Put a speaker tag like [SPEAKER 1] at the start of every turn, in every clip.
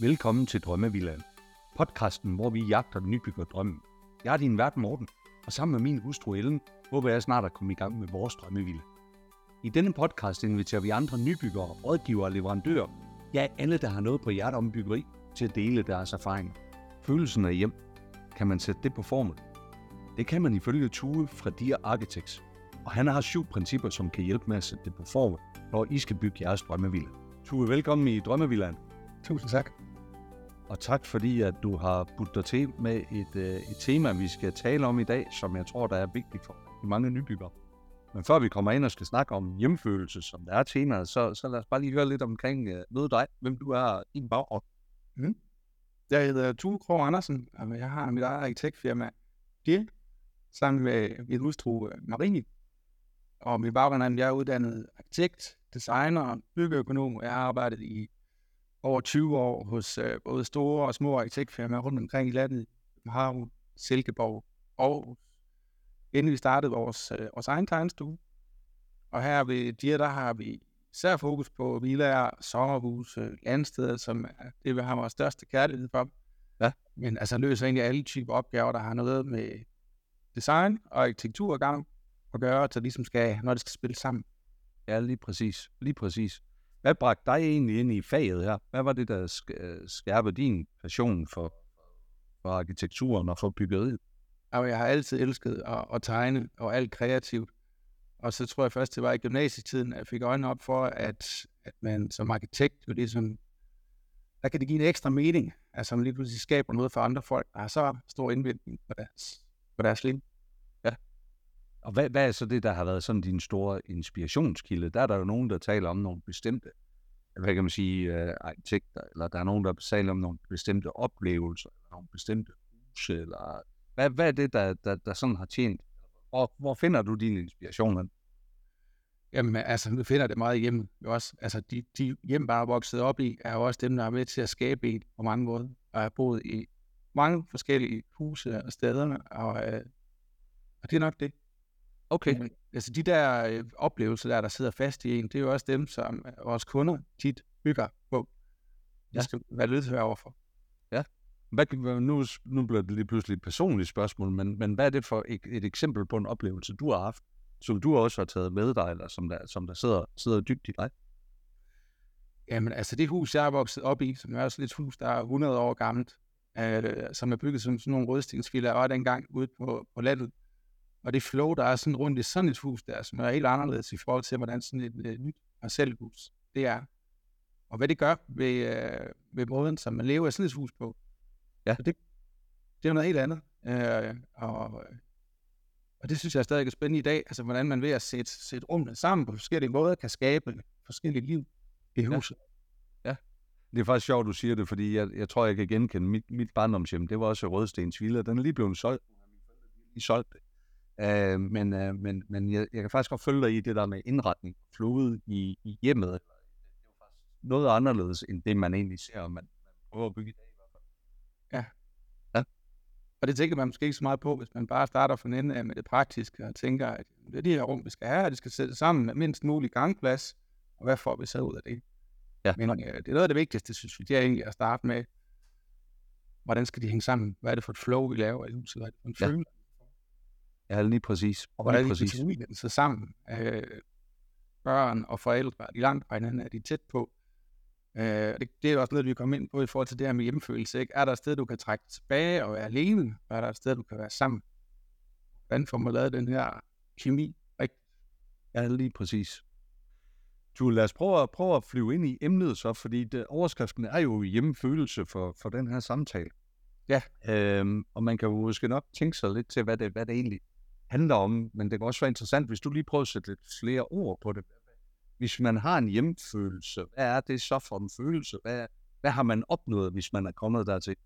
[SPEAKER 1] Velkommen til Drømmevillaen. Podcasten, hvor vi jagter den nybygger drømmen. Jeg er din vært Morten, og sammen med min hustru Ellen, håber jeg snart at komme i gang med vores drømmevilla. I denne podcast inviterer vi andre nybyggere, rådgivere og leverandører, ja alle, der har noget på hjertet om byggeri, til at dele deres erfaringer. Følelsen af hjem. Kan man sætte det på formel? Det kan man ifølge Tue fra Dear Architects. Og han har syv principper, som kan hjælpe med at sætte det på formel, når I skal bygge jeres drømmevilla. Tue, velkommen i Drømmevillaen.
[SPEAKER 2] Tusind tak.
[SPEAKER 1] Og tak fordi, at du har budt dig til med et, øh, et tema, vi skal tale om i dag, som jeg tror, der er vigtigt for mange nybyggere. Men før vi kommer ind og skal snakke om hjemfølelse, som der er temaet, så, så lad os bare lige høre lidt omkring øh, noget dig, hvem du er, din baggrund.
[SPEAKER 2] Mm. Jeg hedder Tue Krog Andersen, og jeg har mit eget arkitektfirma, DIR, sammen med min hustru øh, Marie. Og min baggrund er, at jeg er uddannet arkitekt, designer, byggeøkonom, og jeg har arbejdet i over 20 år hos øh, både store og små arkitektfirmaer rundt omkring i landet, København, Silkeborg, Aarhus, inden vi startede vores, øh, vores egen tegnestue. Og her ved DIR, der har vi især fokus på villaer, sommerhuse, landsteder, som er det, vi har vores største kærlighed for.
[SPEAKER 1] Ja.
[SPEAKER 2] Men altså løser egentlig alle typer opgaver, der har noget med design og arkitektur at gang at gøre, så ligesom skal, når det skal spille sammen.
[SPEAKER 1] Ja, lige præcis. Lige præcis. Hvad bragte dig egentlig ind i faget her? Hvad var det, der øh, skærpede din passion for, for arkitekturen og for byggeriet?
[SPEAKER 2] Og jeg har altid elsket at, at tegne og alt kreativt. Og så tror jeg først, det var i gymnasietiden, at jeg fik øjnene op for, at, at man som arkitekt jo ligesom, der kan det give en ekstra mening, altså man lige pludselig skaber noget for andre folk, der har så stor indvirkning på deres, på deres liv.
[SPEAKER 1] Og hvad, hvad er så det, der har været sådan din store inspirationskilde? Der er der jo nogen, der taler om nogle bestemte, hvad kan man sige, uh, arkitekter, eller der er nogen, der taler om nogle bestemte oplevelser, eller nogle bestemte huse, eller hvad, hvad er det, der, der, der sådan har tjent? Og hvor finder du din inspiration?
[SPEAKER 2] Jamen, altså, nu finder det meget hjemme. Også, altså, de, de hjem, bare er vokset op i, er jo også dem, der er med til at skabe en på mange måder. Og har boet i mange forskellige huse og steder, og, øh, og det er nok det.
[SPEAKER 1] Okay.
[SPEAKER 2] Men, altså, de der øh, oplevelser, der, der sidder fast i en, det er jo også dem, som øh, vores kunder tit bygger på. Det
[SPEAKER 1] Ja.
[SPEAKER 2] skal være lydhør overfor.
[SPEAKER 1] Hvad, kan- nu, nu bliver det lige pludselig et personligt spørgsmål, men, men hvad er det for et, et eksempel på en oplevelse, du har haft, som du også har taget med dig, eller som der, som der sidder, sidder dybt i dig?
[SPEAKER 2] Jamen, altså det hus, jeg er vokset op i, som er også et hus, der er 100 år gammelt, øh, som er bygget som sådan nogle rødstensfiler, og dengang ude på, på landet. Og det flow, der er sådan rundt i sådan et hus der, som er helt anderledes i forhold til, hvordan sådan et øh, nyt parcelhus det er. Og hvad det gør ved, øh, ved måden, som man lever i sådan et hus på.
[SPEAKER 1] Ja.
[SPEAKER 2] Så det, det er noget helt andet. Øh, og, og det synes jeg stadig er spændende i dag, altså hvordan man ved at sætte, sætte rummene sammen på forskellige måder, kan skabe forskellige liv i
[SPEAKER 1] Ja.
[SPEAKER 2] huset.
[SPEAKER 1] Det er faktisk sjovt, du siger det, fordi jeg, jeg tror, jeg kan genkende mit, mit barndomshjem. Det var også Rødstens Villa. Den er lige blevet solgt. De solgt det. Uh, men uh, men, men jeg, jeg kan faktisk godt følge dig i det der med indretning, flowet i, i hjemmet. Det er jo faktisk noget anderledes, end det man egentlig ser, man, man prøver at bygge i dag. i hvert fald.
[SPEAKER 2] Og det tænker man måske ikke så meget på, hvis man bare starter fra en ende af med det praktiske og tænker, at det er de her rum, vi skal have, og det skal sættes sammen med mindst mulig gangplads, og hvad får vi så ud af det?
[SPEAKER 1] Ja.
[SPEAKER 2] Men øh, det er noget af det vigtigste, synes vi, det er egentlig at starte med, hvordan skal de hænge sammen? Hvad er det for et flow, vi laver i huset? Hvad er det for en
[SPEAKER 1] Ja.
[SPEAKER 2] følelse?
[SPEAKER 1] Ja, lige præcis.
[SPEAKER 2] Og hvordan
[SPEAKER 1] præcis.
[SPEAKER 2] de familien så sammen? Øh, børn og forældre, er de langt fra hinanden, er de tæt på? Øh, det, det er også noget, vi kommer ind på i forhold til det her med hjemmefølelse. Ikke? Er der et sted, du kan trække tilbage og være alene? Og er der et sted, du kan være sammen? Hvordan får man lavet den her kemi? Rigtigt?
[SPEAKER 1] Ja, lige præcis. Du, lad os prøve at, prøve at flyve ind i emnet så, fordi det, overskriften er jo hjemmefølelse for, for den her samtale.
[SPEAKER 2] Ja.
[SPEAKER 1] Øhm, og man kan jo måske nok tænke sig lidt til, hvad det, hvad det egentlig handler om, men det kan også være interessant, hvis du lige prøver at sætte lidt flere ord på det. Hvis man har en hjemfølelse, hvad er det så for en følelse? Hvad, hvad har man opnået, hvis man er kommet dertil?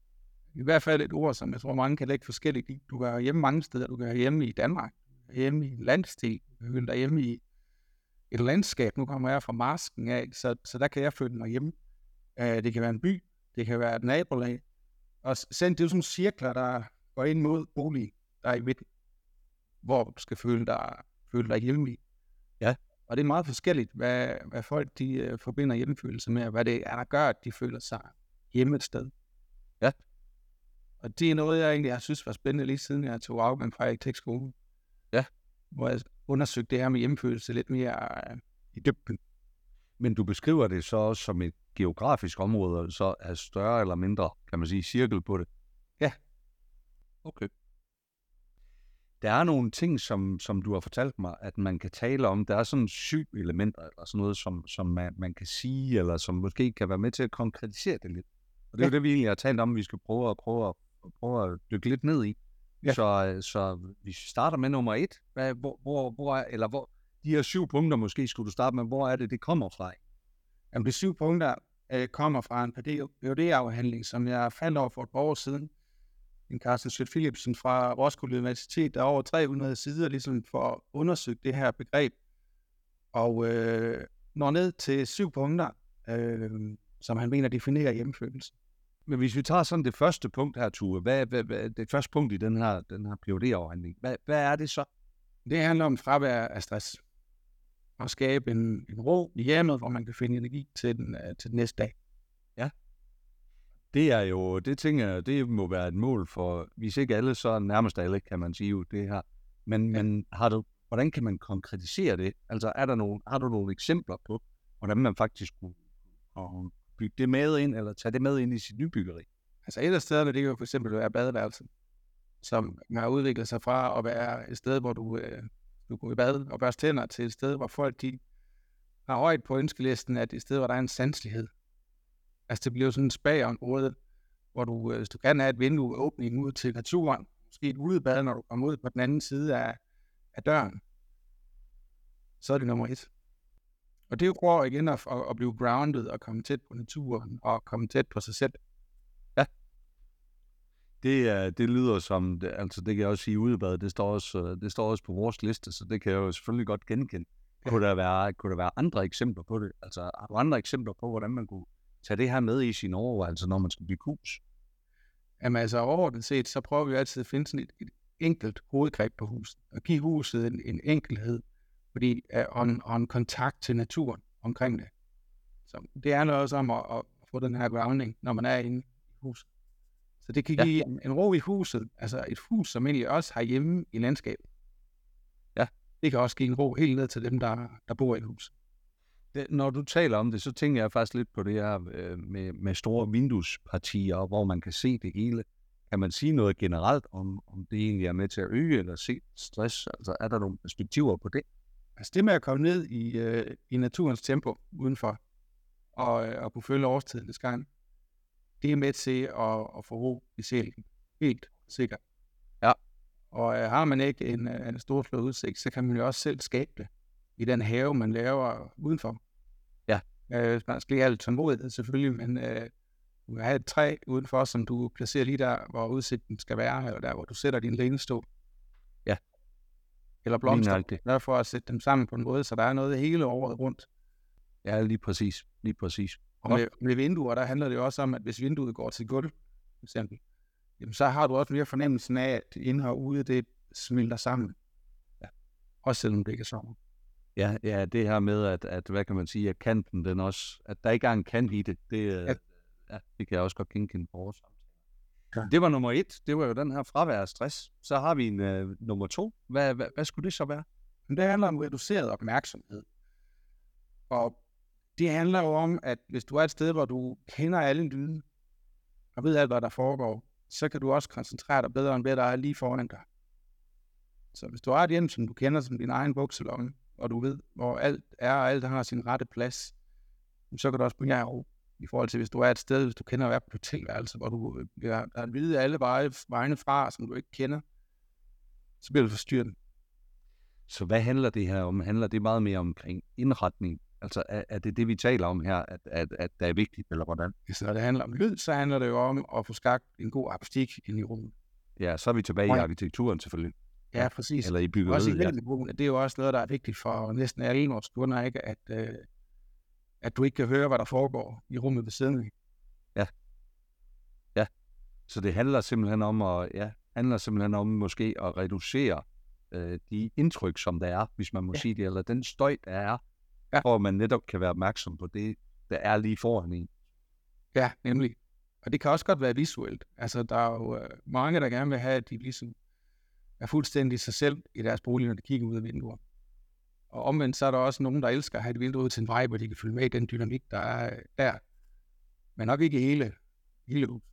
[SPEAKER 2] I hvert fald et ord, som jeg tror, mange kan lægge forskelligt i. Du kan være hjemme mange steder. Du kan være hjemme i Danmark. Hjemme i en landstil, Du kan være hjemme i et landskab. Nu kommer jeg fra masken af, så, så der kan jeg føle mig hjemme. Uh, det kan være en by. Det kan være et nabolag. Og selv det er jo sådan cirkler, der går ind mod bolig, der er i midten, hvor du skal føle dig, føle dig hjemme i.
[SPEAKER 1] Ja.
[SPEAKER 2] Og det er meget forskelligt, hvad, hvad folk de uh, forbinder hjemmefølelse med, og hvad det er, der gør, at de føler sig hjemme et sted.
[SPEAKER 1] Ja.
[SPEAKER 2] Og det er noget, jeg egentlig har synes var spændende lige siden jeg tog afgang fra arkitektskolen.
[SPEAKER 1] Ja.
[SPEAKER 2] Hvor jeg undersøgte det her med hjemmefølelse lidt mere øh, i dybden.
[SPEAKER 1] Men du beskriver det så også som et geografisk område, så er større eller mindre, kan man sige, cirkel på det.
[SPEAKER 2] Ja.
[SPEAKER 1] Okay. Der er nogle ting, som, som du har fortalt mig, at man kan tale om. Der er sådan syv elementer, eller sådan noget, som, som man, man kan sige, eller som måske kan være med til at konkretisere det lidt. Og det er
[SPEAKER 2] Ja.
[SPEAKER 1] jo det, vi egentlig har talt om, vi skal prøve at, prøve at, prøve at dykke lidt ned i.
[SPEAKER 2] Ja.
[SPEAKER 1] Så, så hvis vi starter med nummer et, hvad, hvor, hvor, hvor er, eller hvor, de her syv punkter måske skulle du starte med, hvor er det, det kommer fra?
[SPEAKER 2] Jamen, de syv punkter øh, kommer fra en PhD-afhandling, som jeg fandt over for et par år siden. En Carsten Schødt Philipsen fra Roskilde Universitet, der er over 300 sider ligesom for at undersøge det her begreb. Og øh, når ned til syv punkter, øh, som han mener definerer hjemmefølelse.
[SPEAKER 1] Men hvis vi tager sådan det første punkt her, Tue, hvad, hvad, hvad det første punkt i den her, den her PhD-afhandling, hvad, hvad er det så?
[SPEAKER 2] Det handler om fravær af stress. Og skabe en, en ro i hjemmet, hvor man kan finde energi til den, øh, til den næste dag.
[SPEAKER 1] Det er jo, det tænker jeg, det må være et mål for, hvis ikke alle, så nærmest alle, kan man sige jo, det her. Men,
[SPEAKER 2] Ja.
[SPEAKER 1] men har du, hvordan kan man konkretisere det? Altså, er der nogle, har du nogle eksempler på, hvordan man faktisk kunne, kunne bygge det med ind, eller tage det med ind i sit nybyggeri?
[SPEAKER 2] Altså et af stederne, det kan jo for eksempel være badeværelset, som har udviklet sig fra at være et sted, hvor du, øh, du går i bad og børster tænder, til et sted, hvor folk de har højt på ønskelisten, at det er et sted, hvor der er en sanselighed. Altså det bliver sådan en spagområde, hvor du, øh, hvis du kan have et vindue åbning ud til naturen, måske et udebad, når du kommer ud på den anden side af, af døren, så er det nummer et. Og det er jo igen at, at, blive grounded og komme tæt på naturen og komme tæt på sig selv.
[SPEAKER 1] Det, er, det lyder som, det, altså det kan jeg også sige, udebad, det står også, øh, det står også på vores liste, så det kan jeg jo selvfølgelig godt genkende.
[SPEAKER 2] Ja.
[SPEAKER 1] Kunne, der være, kunne der være andre eksempler på det? Altså har du andre eksempler på, hvordan man kunne tage det her med i sine overvejelser, når man skal bygge hus?
[SPEAKER 2] Jamen altså overordnet set, så prøver vi altid at finde sådan et, et enkelt hovedgreb på huset, og give huset en, en enkelhed, fordi, uh, og, en, og en kontakt til naturen omkring det. Så det handler også om at, at få den her grounding, når man er inde i huset. Så det kan
[SPEAKER 1] Ja.
[SPEAKER 2] give en, en ro i huset, altså et hus, som egentlig også har hjemme i landskabet.
[SPEAKER 1] Ja.
[SPEAKER 2] Det kan også give en ro helt ned til dem, der, der bor i huset.
[SPEAKER 1] Det, når du taler om det, så tænker jeg faktisk lidt på det her øh, med, med store vinduespartier, hvor man kan se det hele. Kan man sige noget generelt om, om det egentlig er med til at øge eller se stress? Altså er der nogle perspektiver på det?
[SPEAKER 2] Altså det med at komme ned i, øh, i naturens tempo udenfor, og, øh, og kunne følge årstidens gang, det er med til at, at få ro i sjælen. Helt sikkert.
[SPEAKER 1] Ja.
[SPEAKER 2] Og øh, har man ikke en, øh, en stor udsigt, så kan man jo også selv skabe det i den have, man laver udenfor.
[SPEAKER 1] Ja.
[SPEAKER 2] Øh, man skal lige have lidt tålmodighed selvfølgelig, men øh, du kan have et træ udenfor, som du placerer lige der, hvor udsigten skal være, eller der, hvor du sætter din lænestol.
[SPEAKER 1] Ja.
[SPEAKER 2] Eller blomster.
[SPEAKER 1] nøjagtigt.
[SPEAKER 2] Derfor at sætte dem sammen på en måde, så der er noget hele året rundt.
[SPEAKER 1] Ja, lige præcis. Lige præcis.
[SPEAKER 2] Og med, med vinduer, der handler det jo også om, at hvis vinduet går til gulv, for eksempel, jamen så har du også mere fornemmelsen af, at inde og ude, det smelter sammen. Ja. Også selvom det ikke er sommer.
[SPEAKER 1] Ja, ja, det her med, at, at hvad kan man sige, at kanten, den også, at der ikke er en kant i det, det, ja.
[SPEAKER 2] Ja.
[SPEAKER 1] ja, det kan jeg også godt genkende på vores.
[SPEAKER 2] Ja.
[SPEAKER 1] Det var nummer et, det var jo den her fravær af stress. Så har vi en uh, nummer to. Hvad, hvad, hvad skulle det så være?
[SPEAKER 2] Men det handler om reduceret opmærksomhed. Og det handler jo om, at hvis du er et sted, hvor du kender alle lyde, og ved alt, hvad der foregår, så kan du også koncentrere dig bedre, end hvad der er lige foran dig. Så hvis du har et hjem, som du kender som din egen bukselomme, og du ved, hvor alt er, og alt har sin rette plads, så kan du også bringe jer ro. I forhold til, hvis du er et sted, hvis du kender at et hotelværelse, hvor du øh, bliver der er at vide alle veje, vejene fra, som du ikke kender, så bliver du forstyrret.
[SPEAKER 1] Så hvad handler det her om? Handler det meget mere omkring indretning? Altså er, er det det, vi taler om her, at, at, at det er vigtigt, eller hvordan?
[SPEAKER 2] Hvis når det handler om lyd, så handler det jo om at få skabt en god akustik ind i rummet.
[SPEAKER 1] Ja, så er vi tilbage i arkitekturen selvfølgelig.
[SPEAKER 2] Ja, præcis.
[SPEAKER 1] Eller i
[SPEAKER 2] Også i
[SPEAKER 1] byggeriet. Ja.
[SPEAKER 2] det er jo også noget, der er vigtigt for næsten alle vores kunder, ikke? At, øh, at du ikke kan høre, hvad der foregår i rummet ved siden af.
[SPEAKER 1] Så det handler simpelthen om at, ja, handler simpelthen om måske at reducere øh, de indtryk, som der er, hvis man må
[SPEAKER 2] Ja.
[SPEAKER 1] sige det, eller den støj, der er,
[SPEAKER 2] Ja.
[SPEAKER 1] for at man netop kan være opmærksom på det, der er lige foran en.
[SPEAKER 2] Ja, nemlig. Og det kan også godt være visuelt. Altså, der er jo øh, mange, der gerne vil have, at de ligesom er fuldstændig sig selv i deres bolig, når de kigger ud af vinduer. Og omvendt så er der også nogen, der elsker at have et vindue ud til en vej, hvor de kan følge med i den dynamik, der er der. Men nok ikke hele, hele huset.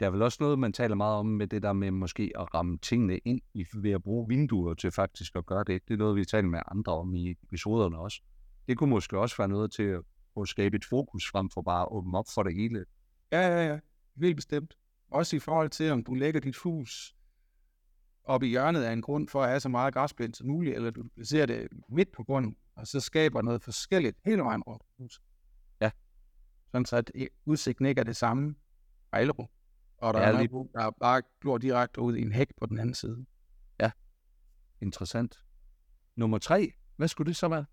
[SPEAKER 1] Der er vel også noget, man taler meget om med det der med måske at ramme tingene ind i, ved at bruge vinduer til faktisk at gøre det. Det er noget, vi taler med andre om i episoderne også. Det kunne måske også være noget til at, at skabe et fokus frem for bare at åbne op for det hele.
[SPEAKER 2] Ja, ja, ja. Helt bestemt. Også i forhold til, om du lægger dit hus op i hjørnet af en grund for at have så meget græsplæne som muligt, eller du placerer det midt på grunden, og så skaber noget forskelligt hele vejen rundt huset.
[SPEAKER 1] Ja.
[SPEAKER 2] Sådan så, at udsigten ikke er det samme fejlerum. Og der
[SPEAKER 1] Ja,
[SPEAKER 2] er
[SPEAKER 1] lige-
[SPEAKER 2] der bare glor direkte ud i en hæk på den anden side.
[SPEAKER 1] Interessant. Nummer tre, hvad skulle det så være?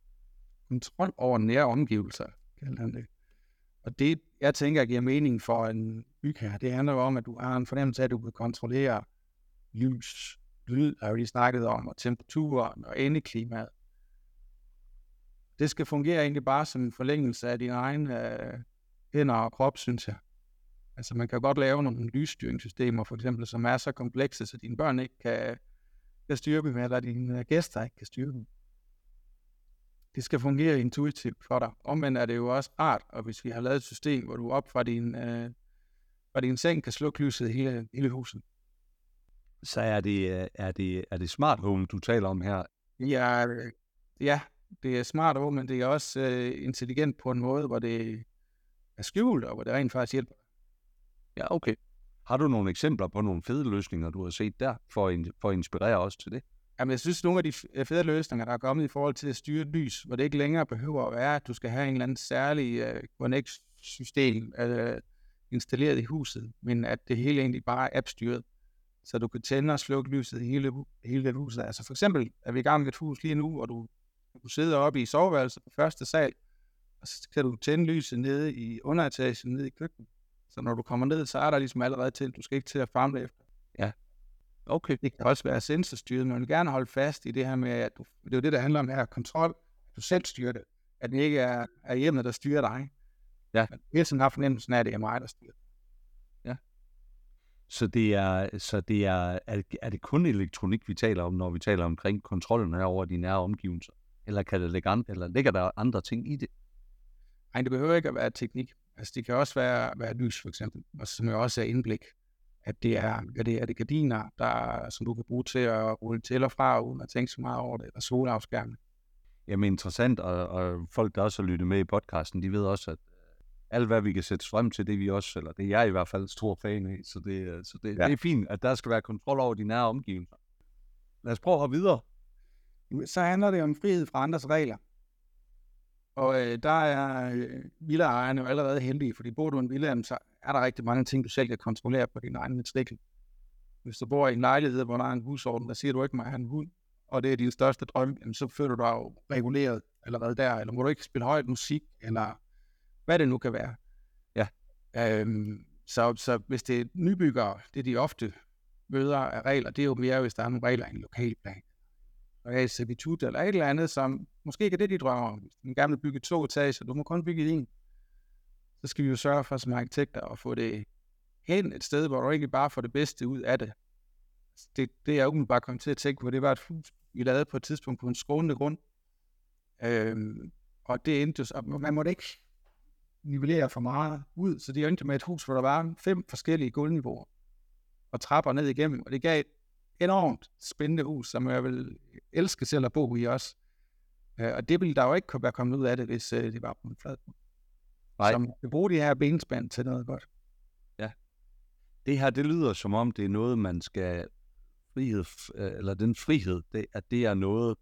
[SPEAKER 2] Kontrol over nære omgivelser, kalder han det. Og det, jeg tænker, giver mening for en bygherre, det handler jo om, at du har en fornemmelse af, at du kan kontrollere lys, lyd, har vi lige snakket om, og temperaturen og endeklimaet. Det skal fungere egentlig bare som en forlængelse af dine egne øh, hænder og krop, synes jeg. Altså man kan godt lave nogle lysstyringssystemer, for eksempel, som er så komplekse, så dine børn ikke kan, kan styre dem, eller dine øh, gæster ikke kan styre dem. Det skal fungere intuitivt for dig. Omvendt er det jo også rart, og hvis vi har lavet et system, hvor du op fra din, øh, fra din seng kan slukke lyset i hele, hele huset.
[SPEAKER 1] Så er det, øh, er det, er det smart home, du taler om her?
[SPEAKER 2] Ja, ja, det er smart over, men det er også øh, intelligent på en måde, hvor det er skjult, og hvor det rent faktisk hjælper.
[SPEAKER 1] Ja, okay. Har du nogle eksempler på nogle fede løsninger, du har set der, for at, for at inspirere os til det?
[SPEAKER 2] Jamen, jeg synes, nogle af de fede løsninger, der er kommet i forhold til at styre lys, hvor det ikke længere behøver at være, at du skal have en eller anden særlig øh, Connect-system øh, installeret i huset, men at det hele egentlig bare er appstyret, så du kan tænde og slukke lyset i hele, hele huset. Altså for eksempel er vi i gang med et hus lige nu, hvor du, du sidder oppe i soveværelset på første sal, og så kan du tænde lyset nede i underetagen, nede i køkkenet. Så når du kommer ned, så er der ligesom allerede tændt. Du skal ikke til at famle efter.
[SPEAKER 1] Okay.
[SPEAKER 2] Det kan også være sensorstyret, men jeg vil gerne holde fast i det her med, at du, det er jo det, der handler om her, kontrol, at du selv styrer det. At det ikke er, er hjemmet, der styrer dig.
[SPEAKER 1] Ja.
[SPEAKER 2] Men hele tiden har fornemmelsen af, at det er mig, der styrer.
[SPEAKER 1] Så det er, så det er, er, er det kun elektronik, vi taler om, når vi taler omkring kontrollen her over de nære omgivelser? Eller kan det ligge an, eller ligger der andre ting i det?
[SPEAKER 2] Nej, det behøver ikke at være teknik. Altså, det kan også være, være lys, for eksempel, og som jo også er indblik. At det er, at det er det gardiner, der, som du kan bruge til at rulle til og fra, uden at tænke så meget over det, eller solafskærme.
[SPEAKER 1] Jamen interessant, og, og folk, der også har lyttet med i podcasten, de ved også, at alt hvad vi kan sætte strøm til, det er vi også, eller det er jeg i hvert fald stor fan af, så det, øh, så det,
[SPEAKER 2] Ja.
[SPEAKER 1] det er fint, at der skal være kontrol over de nære omgivelser. Lad os prøve at videre.
[SPEAKER 2] så handler det om frihed fra andres regler. Og øh, der er øh, villaejerne jo allerede heldige, fordi bor du i en villa, så er der rigtig mange ting, du selv kan kontrollere på din egen matrikel. Hvis du bor i en lejlighed, hvor der er en husorden, der siger, du ikke må have en hund, og det er din største drøm, jamen, så føler du dig jo reguleret allerede der, eller må du ikke spille højt musik, eller hvad det nu kan være.
[SPEAKER 1] Ja.
[SPEAKER 2] Øhm, så, så hvis det er nybyggere, det de ofte møder af regler, det er jo mere, hvis der er nogle regler i en lokalplan og er servitut eller et eller andet, som måske ikke er det, de drømmer om. Den gerne vil bygge to etager, du må kun bygge en. Så skal vi jo sørge for som arkitekter at få det hen et sted, hvor du ikke bare får det bedste ud af det. Altså, det, det er jo bare kommet til at tænke på, det var et hus, vi lavede på et tidspunkt på en skrånende grund. Øhm, og det endte jo, så- man måtte ikke nivellere for meget ud, så det endte med et hus, hvor der var fem forskellige gulvniveauer og trapper ned igennem, og det gav et enormt spændende hus, som jeg vil elske selv at bo i også. Øh, og det ville der jo ikke kunne være kommet ud af det, hvis øh, det var på en flad.
[SPEAKER 1] Nej.
[SPEAKER 2] Så man kan bruge de her benspænd til noget godt.
[SPEAKER 1] Det her, det lyder som om, det er noget, man skal frihed, øh, eller den frihed, det, at det er noget,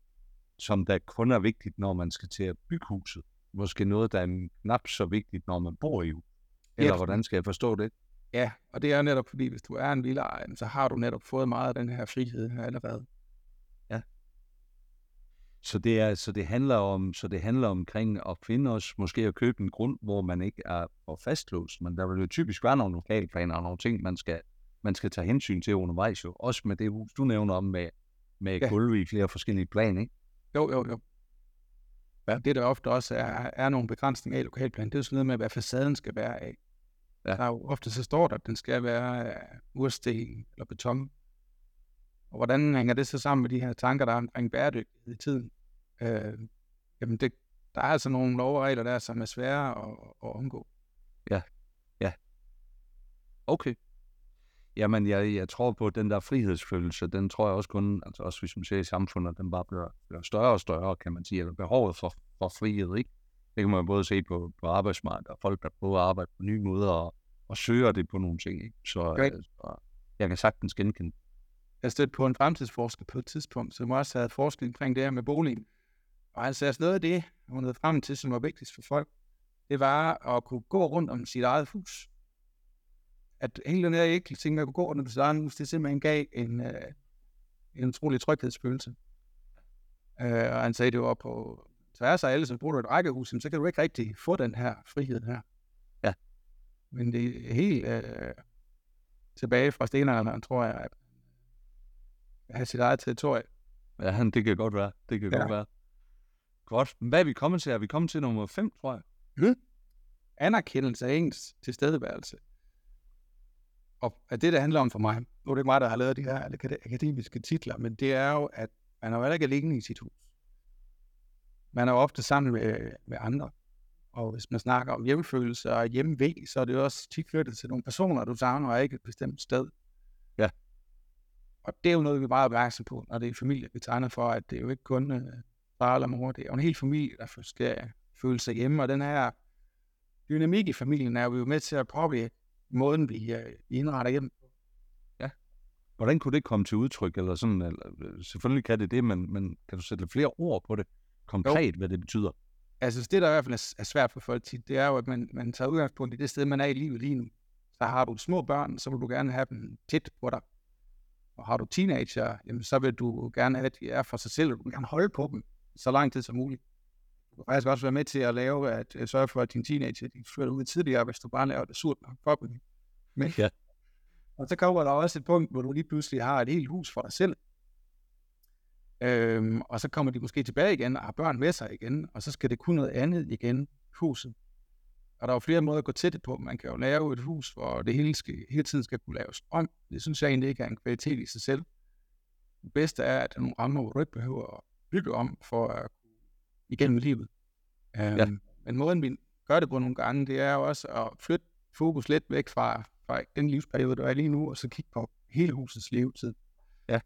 [SPEAKER 1] som der kun er vigtigt, når man skal til at bygge huset. Måske noget, der er knap så vigtigt, når man bor i. Eller
[SPEAKER 2] Ja.
[SPEAKER 1] hvordan skal jeg forstå det?
[SPEAKER 2] Ja, og det er netop fordi, hvis du er en villaejer, så har du netop fået meget af den her frihed her allerede.
[SPEAKER 1] Så det, er, så det handler om, så det handler omkring at finde os, måske at købe en grund, hvor man ikke er for fastlåst, men der vil jo typisk være nogle lokalplaner og nogle ting, man skal, man skal tage hensyn til undervejs jo. Også med det hus, du nævner om med, med
[SPEAKER 2] Ja.
[SPEAKER 1] ja. gulve i flere forskellige plan, ikke?
[SPEAKER 2] Jo, jo, jo. Ja. Det, der ofte også er, er nogle begrænsninger af i lokalplanen, det er jo sådan noget med, hvad facaden skal være af.
[SPEAKER 1] Ja.
[SPEAKER 2] Der er jo ofte så står der, at den skal være mursten eller beton. Og hvordan hænger det så sammen med de her tanker, der er omkring bæredygtighed i tiden? Øh, jamen, det, der er altså nogle lov og regler der, som er svære at, at omgå.
[SPEAKER 1] Okay. Jamen, jeg, jeg tror på, at den der frihedsfølelse, den tror jeg også kun, altså også hvis man ser i samfundet, den bare bliver, bliver større og større, kan man sige, eller behovet for, for frihed, ikke? Det kan man både se på, på arbejdsmarkedet, og folk, der prøver at arbejde på nye måder, og, og søger det på nogle ting, ikke? Så,
[SPEAKER 2] Okay.
[SPEAKER 1] så jeg kan sagtens genkende.
[SPEAKER 2] Jeg stødte på en fremtidsforsker på et tidspunkt, som også havde forskning omkring det her med boligen. Og han sagde, at noget af det, hun havde frem til, som var vigtigst for folk, det var at kunne gå rundt om sit eget hus. At hele den her ikke ting at kunne gå sit eget hus, det simpelthen gav en, øh, en utrolig tryghedsfølelse. Øh, og han sagde, det var på tværs af alle, som bor i et rækkehus, så kan du ikke rigtig få den her frihed her.
[SPEAKER 1] Ja.
[SPEAKER 2] Men det er helt øh, tilbage fra stenalderen, tror jeg, at have sit eget territorie.
[SPEAKER 1] Ja, det kan godt være. Det kan
[SPEAKER 2] Ja.
[SPEAKER 1] ja. godt være. Godt. Hvad er vi kommet til? Er vi kommet til nummer 5, tror jeg?
[SPEAKER 2] anerkendelse af ens tilstedeværelse. Og at det, det handler om for mig, nu er det ikke mig, der har lavet de her akad- akademiske titler, men det er jo, at man er jo heller ikke alene i sit hus. Man er jo ofte sammen med, med andre. Og hvis man snakker om hjemmefølelse og hjemmevæg, så er det jo også tit knyttet til nogle personer, du savner, og ikke et bestemt sted.
[SPEAKER 1] Ja.
[SPEAKER 2] Og det er jo noget, vi er meget opmærksom på, når det er familie, vi tegner for, at det er jo ikke kun øh, far eller mor, det er jo en hel familie, der skal føle sig hjemme, og den her dynamik i familien er vi jo med til at påvirke måden, vi, øh, vi indretter hjem.
[SPEAKER 1] Hvordan kunne det komme til udtryk? Eller sådan, eller, øh, selvfølgelig kan det det, men, men kan du sætte lidt flere ord på det? Konkret, hvad det betyder?
[SPEAKER 2] Altså det, der i hvert fald er, er svært for folk tit, det er jo, at man, man tager udgangspunkt i det sted, man er i livet lige nu. Så har du små børn, så vil du gerne have dem tæt på dig. Og har du teenager, jamen, så vil du gerne have, at de er for sig selv, og du vil gerne holde på dem så lang tid som muligt. Du kan faktisk også være med til at lave, at uh, sørge for, at dine teenager de flytter ud tidligere, hvis du bare laver det surt nok for dem. Men,
[SPEAKER 1] Ja.
[SPEAKER 2] Og så kommer der også et punkt, hvor du lige pludselig har et helt hus for dig selv. Øhm, og så kommer de måske tilbage igen og har børn med sig igen, og så skal det kunne noget andet igen, huset. Og der er jo flere måder at gå til det på. Man kan jo lave et hus, hvor det hele, skal, hele tiden skal kunne laves om. Det synes jeg egentlig ikke er en kvalitet i sig selv. Det bedste er, at der er nogle rammer, hvor du ikke behøver at bygge om for at igennem livet. Um,
[SPEAKER 1] Ja.
[SPEAKER 2] Men måden, vi gør det på nogle gange, det er jo også at flytte fokus lidt væk fra, fra den livsperiode, der er lige nu, og så kigge på hele husets levetid.
[SPEAKER 1] Ja.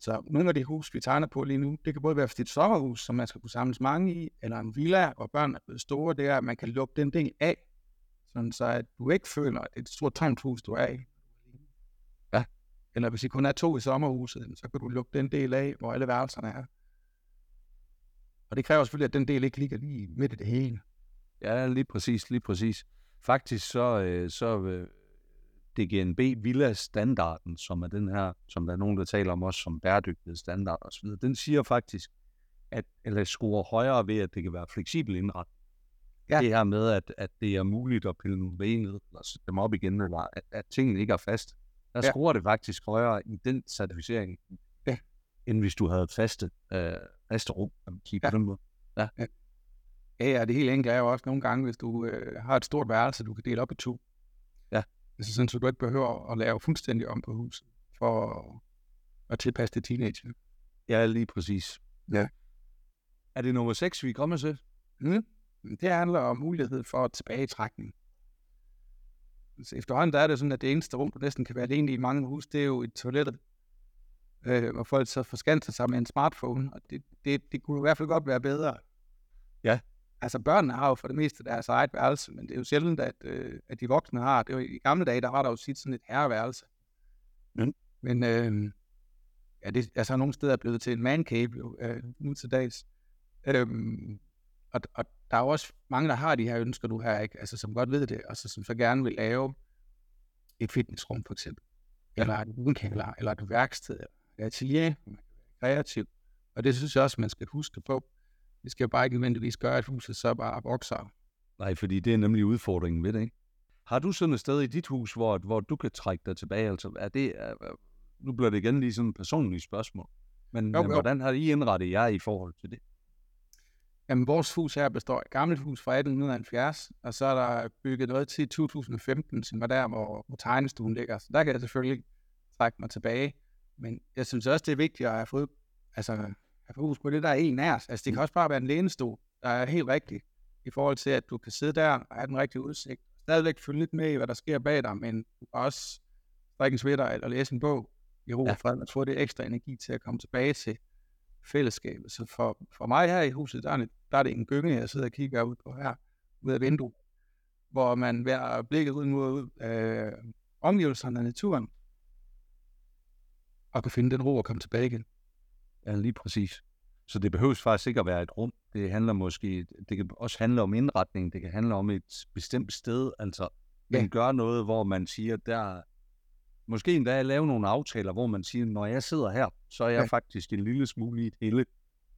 [SPEAKER 2] Så nogle af de hus, vi tegner på lige nu, det kan både være for dit sommerhus, som man skal kunne samles mange i, eller en villa, hvor børn er blevet store, det er, at man kan lukke den del af, sådan så at du ikke føler, at det er et stort tomt hus, du er i.
[SPEAKER 1] Ja.
[SPEAKER 2] Eller hvis I kun er to i sommerhuset, så kan du lukke den del af, hvor alle værelserne er. Og det kræver selvfølgelig, at den del ikke ligger lige midt i det hele.
[SPEAKER 1] Ja, lige præcis, lige præcis. Faktisk så, øh, så øh, DGNB Villa standarden, som er den her, som der er nogen, der taler om også som bæredygtighedsstandard osv., den siger faktisk, at, eller scorer højere ved, at det kan være fleksibel indret.
[SPEAKER 2] Ja.
[SPEAKER 1] Det her med, at, at det er muligt at pille nogle vægge ned, eller sætte dem op igen, eller at, at tingene ikke er fast. Der
[SPEAKER 2] Ja.
[SPEAKER 1] scorer det faktisk højere i den certificering. End hvis du havde faste, øh, faste rum, kan man sige
[SPEAKER 2] Ja.
[SPEAKER 1] på den måde.
[SPEAKER 2] Ja, ja, det helt enkle er jo også nogle gange, hvis du øh, har et stort værelse, du kan dele op i to.
[SPEAKER 1] Ja.
[SPEAKER 2] Altså sådan, så du ikke behøver at lave fuldstændig om på huset, for at, at tilpasse det teenager.
[SPEAKER 1] Ja, lige præcis.
[SPEAKER 2] Ja.
[SPEAKER 1] Er det nummer 6, vi er kommet til?
[SPEAKER 2] Mm. Det handler om mulighed for tilbagetrækning. Så efterhånden der er det sådan, at det eneste rum, du næsten kan være alene i i mange hus, det er jo et toilettet. Øh, hvor folk så forskanser sig med en smartphone, og det, det, det kunne i hvert fald godt være bedre.
[SPEAKER 1] Ja.
[SPEAKER 2] Altså børnene har jo for det meste deres eget værelse, men det er jo sjældent, at, øh, at de voksne har. Det var, I gamle dage, der var der jo tit sådan et herreværelse.
[SPEAKER 1] Mm.
[SPEAKER 2] Men øh, ja, det altså nogle steder er blevet til en man cave jo, øh, nu til dags. Øhm, og, og der er jo også mange, der har de her ønsker, du her, ikke? Altså, som godt ved det, og så, som så gerne vil lave et fitnessrum, for eksempel. Eller et udenkælder, eller et værksted, eller et atelier, man kan være kreativ. Og det synes jeg også, man skal huske på. Vi skal jo bare ikke nødvendigvis gøre, at huset så bare vokser.
[SPEAKER 1] Nej, fordi det er nemlig udfordringen ved det, ikke? Har du sådan et sted i dit hus, hvor, hvor du kan trække dig tilbage? Altså, er det, er, nu bliver det igen lige sådan et personligt spørsmål. Men,
[SPEAKER 2] Jo,
[SPEAKER 1] men
[SPEAKER 2] jo.
[SPEAKER 1] hvordan har I indrettet jer i forhold til det?
[SPEAKER 2] Jamen, vores hus her består af et gammelt hus fra 1870, og så er der bygget noget til 2015, som var der, hvor, hvor tegnestuen ligger. Så der kan jeg selvfølgelig trække mig tilbage. Men jeg synes også, det er vigtigt at have fået, altså, have fokus på det, der er en af os. Altså, det kan også bare være en lænestol, der er helt rigtigt i forhold til, at du kan sidde der og have den rigtige udsigt. Stadigvæk følge lidt med i, hvad der sker bag dig, men også strikke en sweater eller læse en bog i ro og fred, og få det ekstra energi til at komme tilbage til fællesskabet. Så for, for mig her i huset, der er, det, der er det en gynge, jeg sidder og kigger ud på her, ud af vinduet, hvor man hver blikket ud mod øh, omgivelserne af naturen, og kan finde den ro og komme tilbage igen.
[SPEAKER 1] Ja, lige præcis. Så det behøves faktisk ikke at være et rum. Det handler måske, det kan også handle om indretning, det kan handle om et bestemt sted, altså man ja. gør noget, hvor man siger, der måske endda at lave nogle aftaler, hvor man siger, når jeg sidder her, så er jeg ja. faktisk en lille smule i et hele.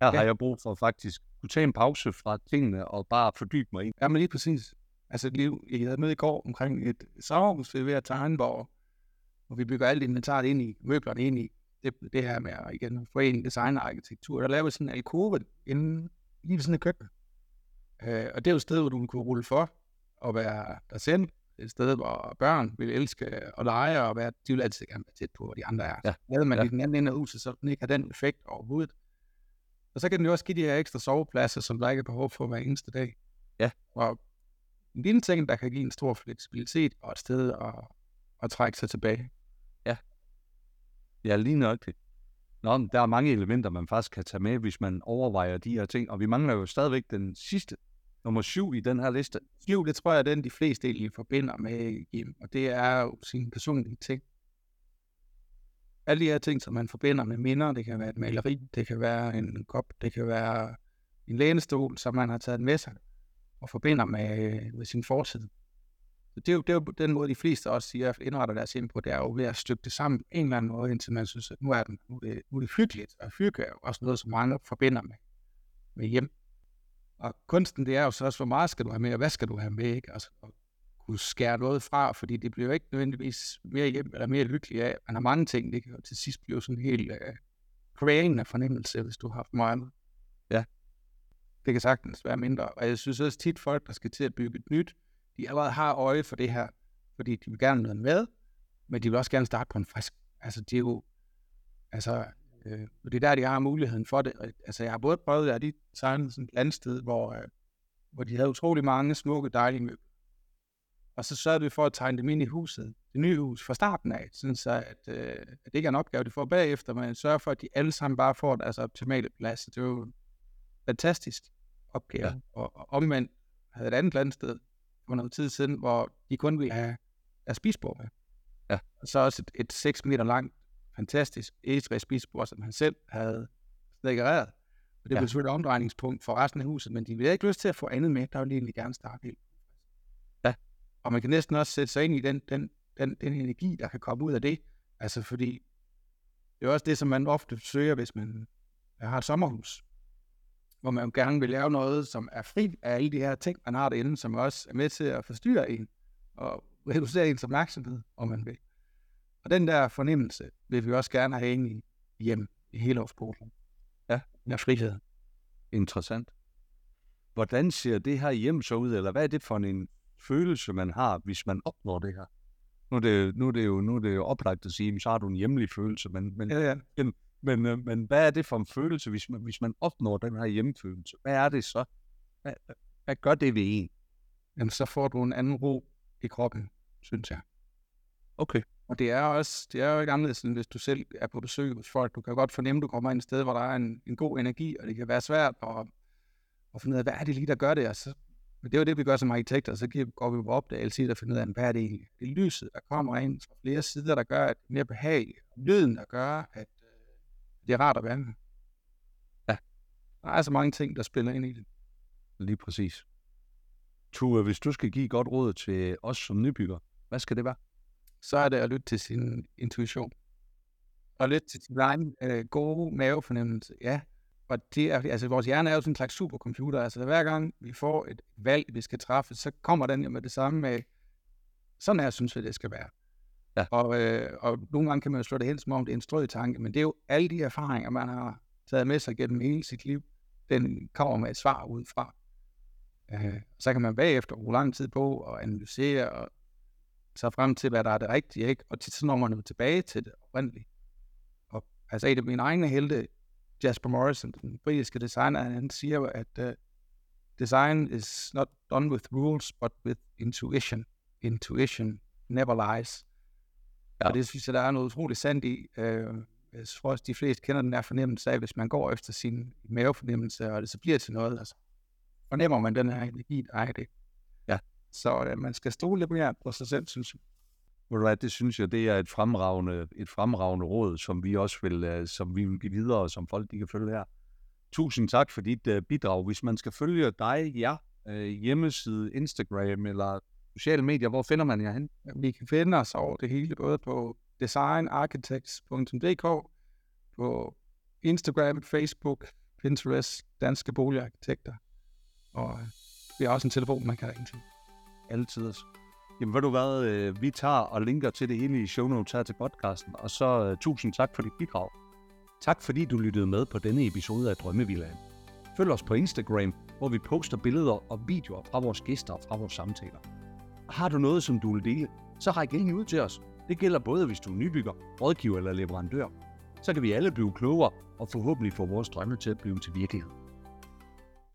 [SPEAKER 1] Her ja. har jeg brug for faktisk kunne tage en pause fra tingene og bare fordybe mig i.
[SPEAKER 2] Ja, men lige præcis. Altså, jeg havde med i går omkring et sommerhus ved at tegne, hvor, hvor vi bygger alt inventaret ind i, møblerne ind i. Det, det her med at igen forene design og arkitektur. Der laver vi sådan en alkove inden, lige ved sådan et køkken. Øh, og det er jo et sted, hvor du kunne rulle for og være dig selv, et sted, hvor børn vil elske at lege, og være, de vil altid gerne være tæt på, hvor de andre er. Ja. Så man ja. i den anden ende af huset, så den ikke har den effekt overhovedet. Og så kan den jo også give de her ekstra sovepladser, som der ikke er behov for hver eneste dag.
[SPEAKER 1] Ja.
[SPEAKER 2] Og en lille ting, der kan give en stor fleksibilitet og et sted at, at trække sig tilbage.
[SPEAKER 1] Ja. Lige nok det. Nå, der er mange elementer, man faktisk kan tage med, hvis man overvejer de her ting. Og vi mangler jo stadigvæk den sidste nummer syv i den her liste?
[SPEAKER 2] Syv, det tror jeg er den, de fleste egentlig forbinder med Jim, og det er jo sine personlige ting. Alle de her ting, som man forbinder med minder, det kan være et maleri, det kan være en kop, det kan være en lænestol, som man har taget med sig og forbinder med, øh, med sin fortid. Så det er, jo, det er jo den måde, de fleste også siger, at indretter deres hjem på, det er jo ved at stykke det sammen på en eller anden måde, indtil man synes, at nu er, den, nu er, det, nu er det hyggeligt, og hygge er jo også noget, som mange forbinder med, med hjem. Og kunsten, det er jo så også, hvor meget skal du have med, og hvad skal du have med, ikke? Altså, at kunne skære noget fra, fordi det bliver jo ikke nødvendigvis mere hjem eller mere lykkeligt af. Man har mange ting, det kan jo til sidst blive sådan en helt uh, krævende fornemmelse, hvis du har haft meget.
[SPEAKER 1] Ja.
[SPEAKER 2] Det kan sagtens være mindre. Og jeg synes også tit folk, der skal til at bygge et nyt, de allerede har øje for det her, fordi de vil gerne noget med, men de vil også gerne starte på en frisk. Altså, det er jo, altså, Øh, det er der, de har muligheden for det. Altså, jeg har både prøvet, at de tegnede sådan et landsted, hvor, øh, hvor de havde utrolig mange smukke, dejlige møbler. Og så sørgede vi for at tegne dem ind i huset, det nye hus, fra starten af, sådan så at, øh, at det ikke er en opgave, de får bagefter, men sørger for, at de alle sammen bare får deres optimale plads. Det er jo en fantastisk opgave. Ja. Og, og omvendt havde et andet landsted for noget tid siden, hvor de kun ville have deres spisbord med.
[SPEAKER 1] Ja.
[SPEAKER 2] Og så også et, et 6 meter langt fantastisk egetræ spisebord, som han selv havde stikkereret. Og det ja. blev selvfølgelig et omdrejningspunkt for resten af huset, men de ville ikke lyst til at få andet med. Der ville de egentlig gerne starte helt.
[SPEAKER 1] Ja.
[SPEAKER 2] Og man kan næsten også sætte sig ind i den, den, den, den energi, der kan komme ud af det. Altså fordi, det er også det, som man ofte søger, hvis man har et sommerhus. Hvor man gerne vil lave noget, som er fri af alle de her ting, man har derinde, som også er med til at forstyrre en og reducere ens opmærksomhed, om man vil. Og den der fornemmelse vil vi også gerne have ind i hjem i hele årsporten.
[SPEAKER 1] Ja.
[SPEAKER 2] Med frihed.
[SPEAKER 1] Interessant. Hvordan ser det her hjem så ud, eller hvad er det for en følelse, man har, hvis man opnår det her? Nu er det, nu er det, jo, nu er det jo oplagt at sige, så har du en hjemlig følelse, men, men,
[SPEAKER 2] ja, ja.
[SPEAKER 1] men, men, øh, men hvad er det for en følelse, hvis man, hvis man opnår den her hjemfølelse? Hvad er det så? Hvad, hvad gør det ved en?
[SPEAKER 2] Jamen, så får du en anden ro i kroppen, synes jeg.
[SPEAKER 1] Okay.
[SPEAKER 2] Og det er, også, det er jo ikke anderledes, end hvis du selv er på besøg hos folk. Du kan godt fornemme, at du kommer ind et sted, hvor der er en, en god energi, og det kan være svært at, at finde ud af, hvad er det lige, der gør det? Og så, men det er jo det, vi gør som arkitekter, så går vi på opdagelse i at finde ud af, hvad er det egentlig? Det er lyset, der kommer ind fra flere sider, der gør, at det er mere behageligt. Lyden, der gør, at det er rart at være med.
[SPEAKER 1] Ja.
[SPEAKER 2] Der er så mange ting, der spiller ind i det.
[SPEAKER 1] Lige præcis. Tue, hvis du skal give godt råd til os som nybygger, hvad skal det være?
[SPEAKER 2] så er det at lytte til sin intuition. Og lytte til sin egen øh, gode mavefornemmelse, ja. Og det er, altså vores hjerne er jo sådan en slags supercomputer, altså hver gang vi får et valg, vi skal træffe, så kommer den jo med det samme med, sådan er, synes jeg, det skal være.
[SPEAKER 1] Ja.
[SPEAKER 2] Og, øh, og nogle gange kan man jo slå det hen, som om det er en strød tanke, men det er jo alle de erfaringer, man har taget med sig gennem hele sit liv, den kommer med et svar ud fra. Øh, så kan man bagefter bruge lang tid på at analysere og tage frem til, hvad der er det rigtige, ikke? og tit så når man jo tilbage til det oprindeligt. Og altså et af mine egne helte, Jasper Morrison, den britiske designer, han siger jo, at uh, design is not done with rules, but with intuition. Intuition never lies. Ja. Og det synes jeg, der er noget utroligt sandt i. Uh, jeg tror også, de fleste kender den her fornemmelse af, hvis man går efter sin mavefornemmelse, og det så bliver til noget, altså fornemmer man den her energi, der er det.
[SPEAKER 1] Ja.
[SPEAKER 2] Så uh, man skal stole lidt mere på sig selv, synes jeg.
[SPEAKER 1] Det synes jeg, det er et fremragende, et fremragende råd, som vi også vil, uh, som vi vil give videre, og som folk de kan følge her. Tusind tak for dit uh, bidrag. Hvis man skal følge dig, ja, uh, hjemmeside, Instagram eller sociale medier, hvor finder man jer hen?
[SPEAKER 2] Vi kan finde os over det hele, både på designarchitects.dk, på Instagram, Facebook, Pinterest, Danske Boligarkitekter. Og øh, vi har også en telefon, man kan ringe til.
[SPEAKER 1] Altid. Jamen ved du hvad, øh, vi tager og linker til det hele i show notes her til podcasten, og så øh, tusind tak for dit bidrag. Tak fordi du lyttede med på denne episode af Drømmevillaen. Følg os på Instagram, hvor vi poster billeder og videoer fra vores gæster og fra vores samtaler. Har du noget, som du vil dele, så ræk ind ud til os. Det gælder både, hvis du er nybygger, rådgiver eller leverandør. Så kan vi alle blive klogere og forhåbentlig få vores drømme til at blive til virkelighed.